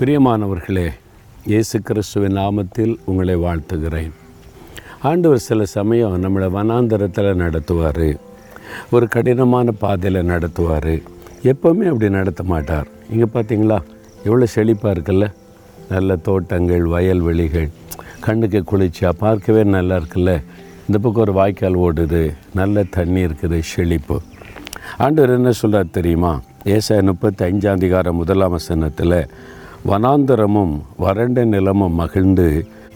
பிரியமானவர்களே இயேசு கிறிஸ்துவின் நாமத்தில் உங்களை வாழ்த்துகிறேன். ஆண்டவர் சில சமயம் நம்மளை வனாந்தரத்தில் நடத்துவார். ஒரு கடினமான பாதையில் நடத்துவார். எப்போவுமே அப்படி நடத்த மாட்டார். இங்கே பார்த்தீங்களா எவ்வளோ செழிப்பாக இருக்குல்ல? நல்ல தோட்டங்கள் வயல்வெளிகள் கண்ணுக்கு குளிர்ச்சியாக பார்க்கவே நல்லா இருக்குல்ல? இந்த பக்கம் ஒரு வாய்க்கால் ஓடுது நல்ல தண்ணி இருக்குது செழிப்பு. ஆண்டவர் என்ன சொல்கிறார் தெரியுமா? ஏசாய முப்பத்தி அஞ்சாம் அதிகாரம் முதலாம் வசனத்தில் வனாந்தரமும் வறண்ட நிலமும் மகிழ்ந்து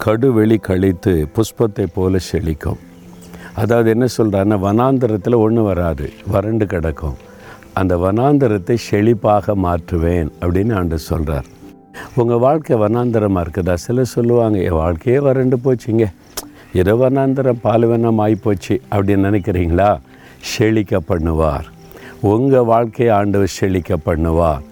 கடுவெளி கழித்து புஷ்பத்தை போல செழிக்கும். அதாவது என்ன சொல்கிறாங்கன்னா வனாந்தரத்தில் ஒன்றும் வராது வறண்டு கிடக்கும். அந்த வனாந்தரத்தை செழிப்பாக மாற்றுவேன் அப்படின்னு ஆண்டு சொல்கிறார் உங்கள் வாழ்க்கை வனாந்தரமாக இருக்குதா? சிலர் சொல்லுவாங்க என் வாழ்க்கையே வறண்டு போச்சுங்க. ஏதோ வனாந்தரம் பாலுவனம் ஆகிப்போச்சு அப்படின்னு நினைக்கிறீங்களா? செழிக்க பண்ணுவார். உங்கள் வாழ்க்கையை ஆண்டவர் செழிக்க பண்ணுவார்.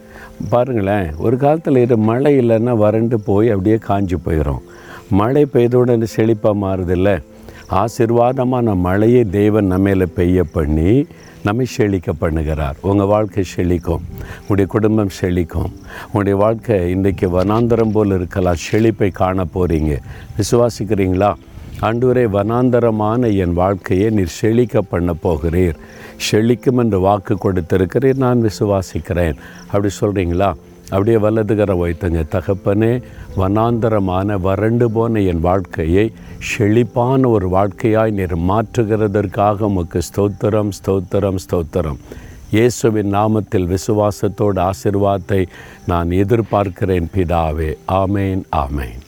பாருங்களேன் ஒரு காலத்தில் இது மழை இல்லைன்னா வறண்டு போய் அப்படியே காஞ்சு போயிடும் மழை பெய்தவுடனே செழிப்பாக மாறுதில்ல. ஆசிர்வாதமான மழையை தெய்வன் நம்மையில் பெய்ய பண்ணி நம்மை செழிக்க பண்ணுகிறார். உங்கள் வாழ்க்கை செழிக்கும். உங்களுடைய குடும்பம் செழிக்கும். உங்களுடைய வாழ்க்கை இன்றைக்கு வனாந்தரம் போல் இருக்கலாம். செழிப்பை காண போகிறீங்க விசுவாசிக்கிறீங்களா? ஆண்டவரே வனாந்தரமான என் வாழ்க்கையை நீர் செழிக்க பண்ண போகிறீர். செழிக்கும் என்று வாக்கு கொடுத்திருக்கிறீர் நான் விசுவாசிக்கிறேன். அப்படி சொல்கிறீங்களா அப்படியே வலதுகர வைத்தங்க தகப்பனே வனாந்தரமான வறண்டு போன என் வாழ்க்கையை செழிப்பான ஒரு வாழ்க்கையாய் நீர் மாற்றுகிறதற்காக உமக்கு ஸ்தோத்திரம் ஸ்தோத்திரம் ஸ்தோத்திரம். இயேசுவின் நாமத்தில் விசுவாசத்தோடு ஆசிர்வாதத்தை நான் எதிர்பார்க்கிறேன் பிதாவே. ஆமேன் ஆமேன்.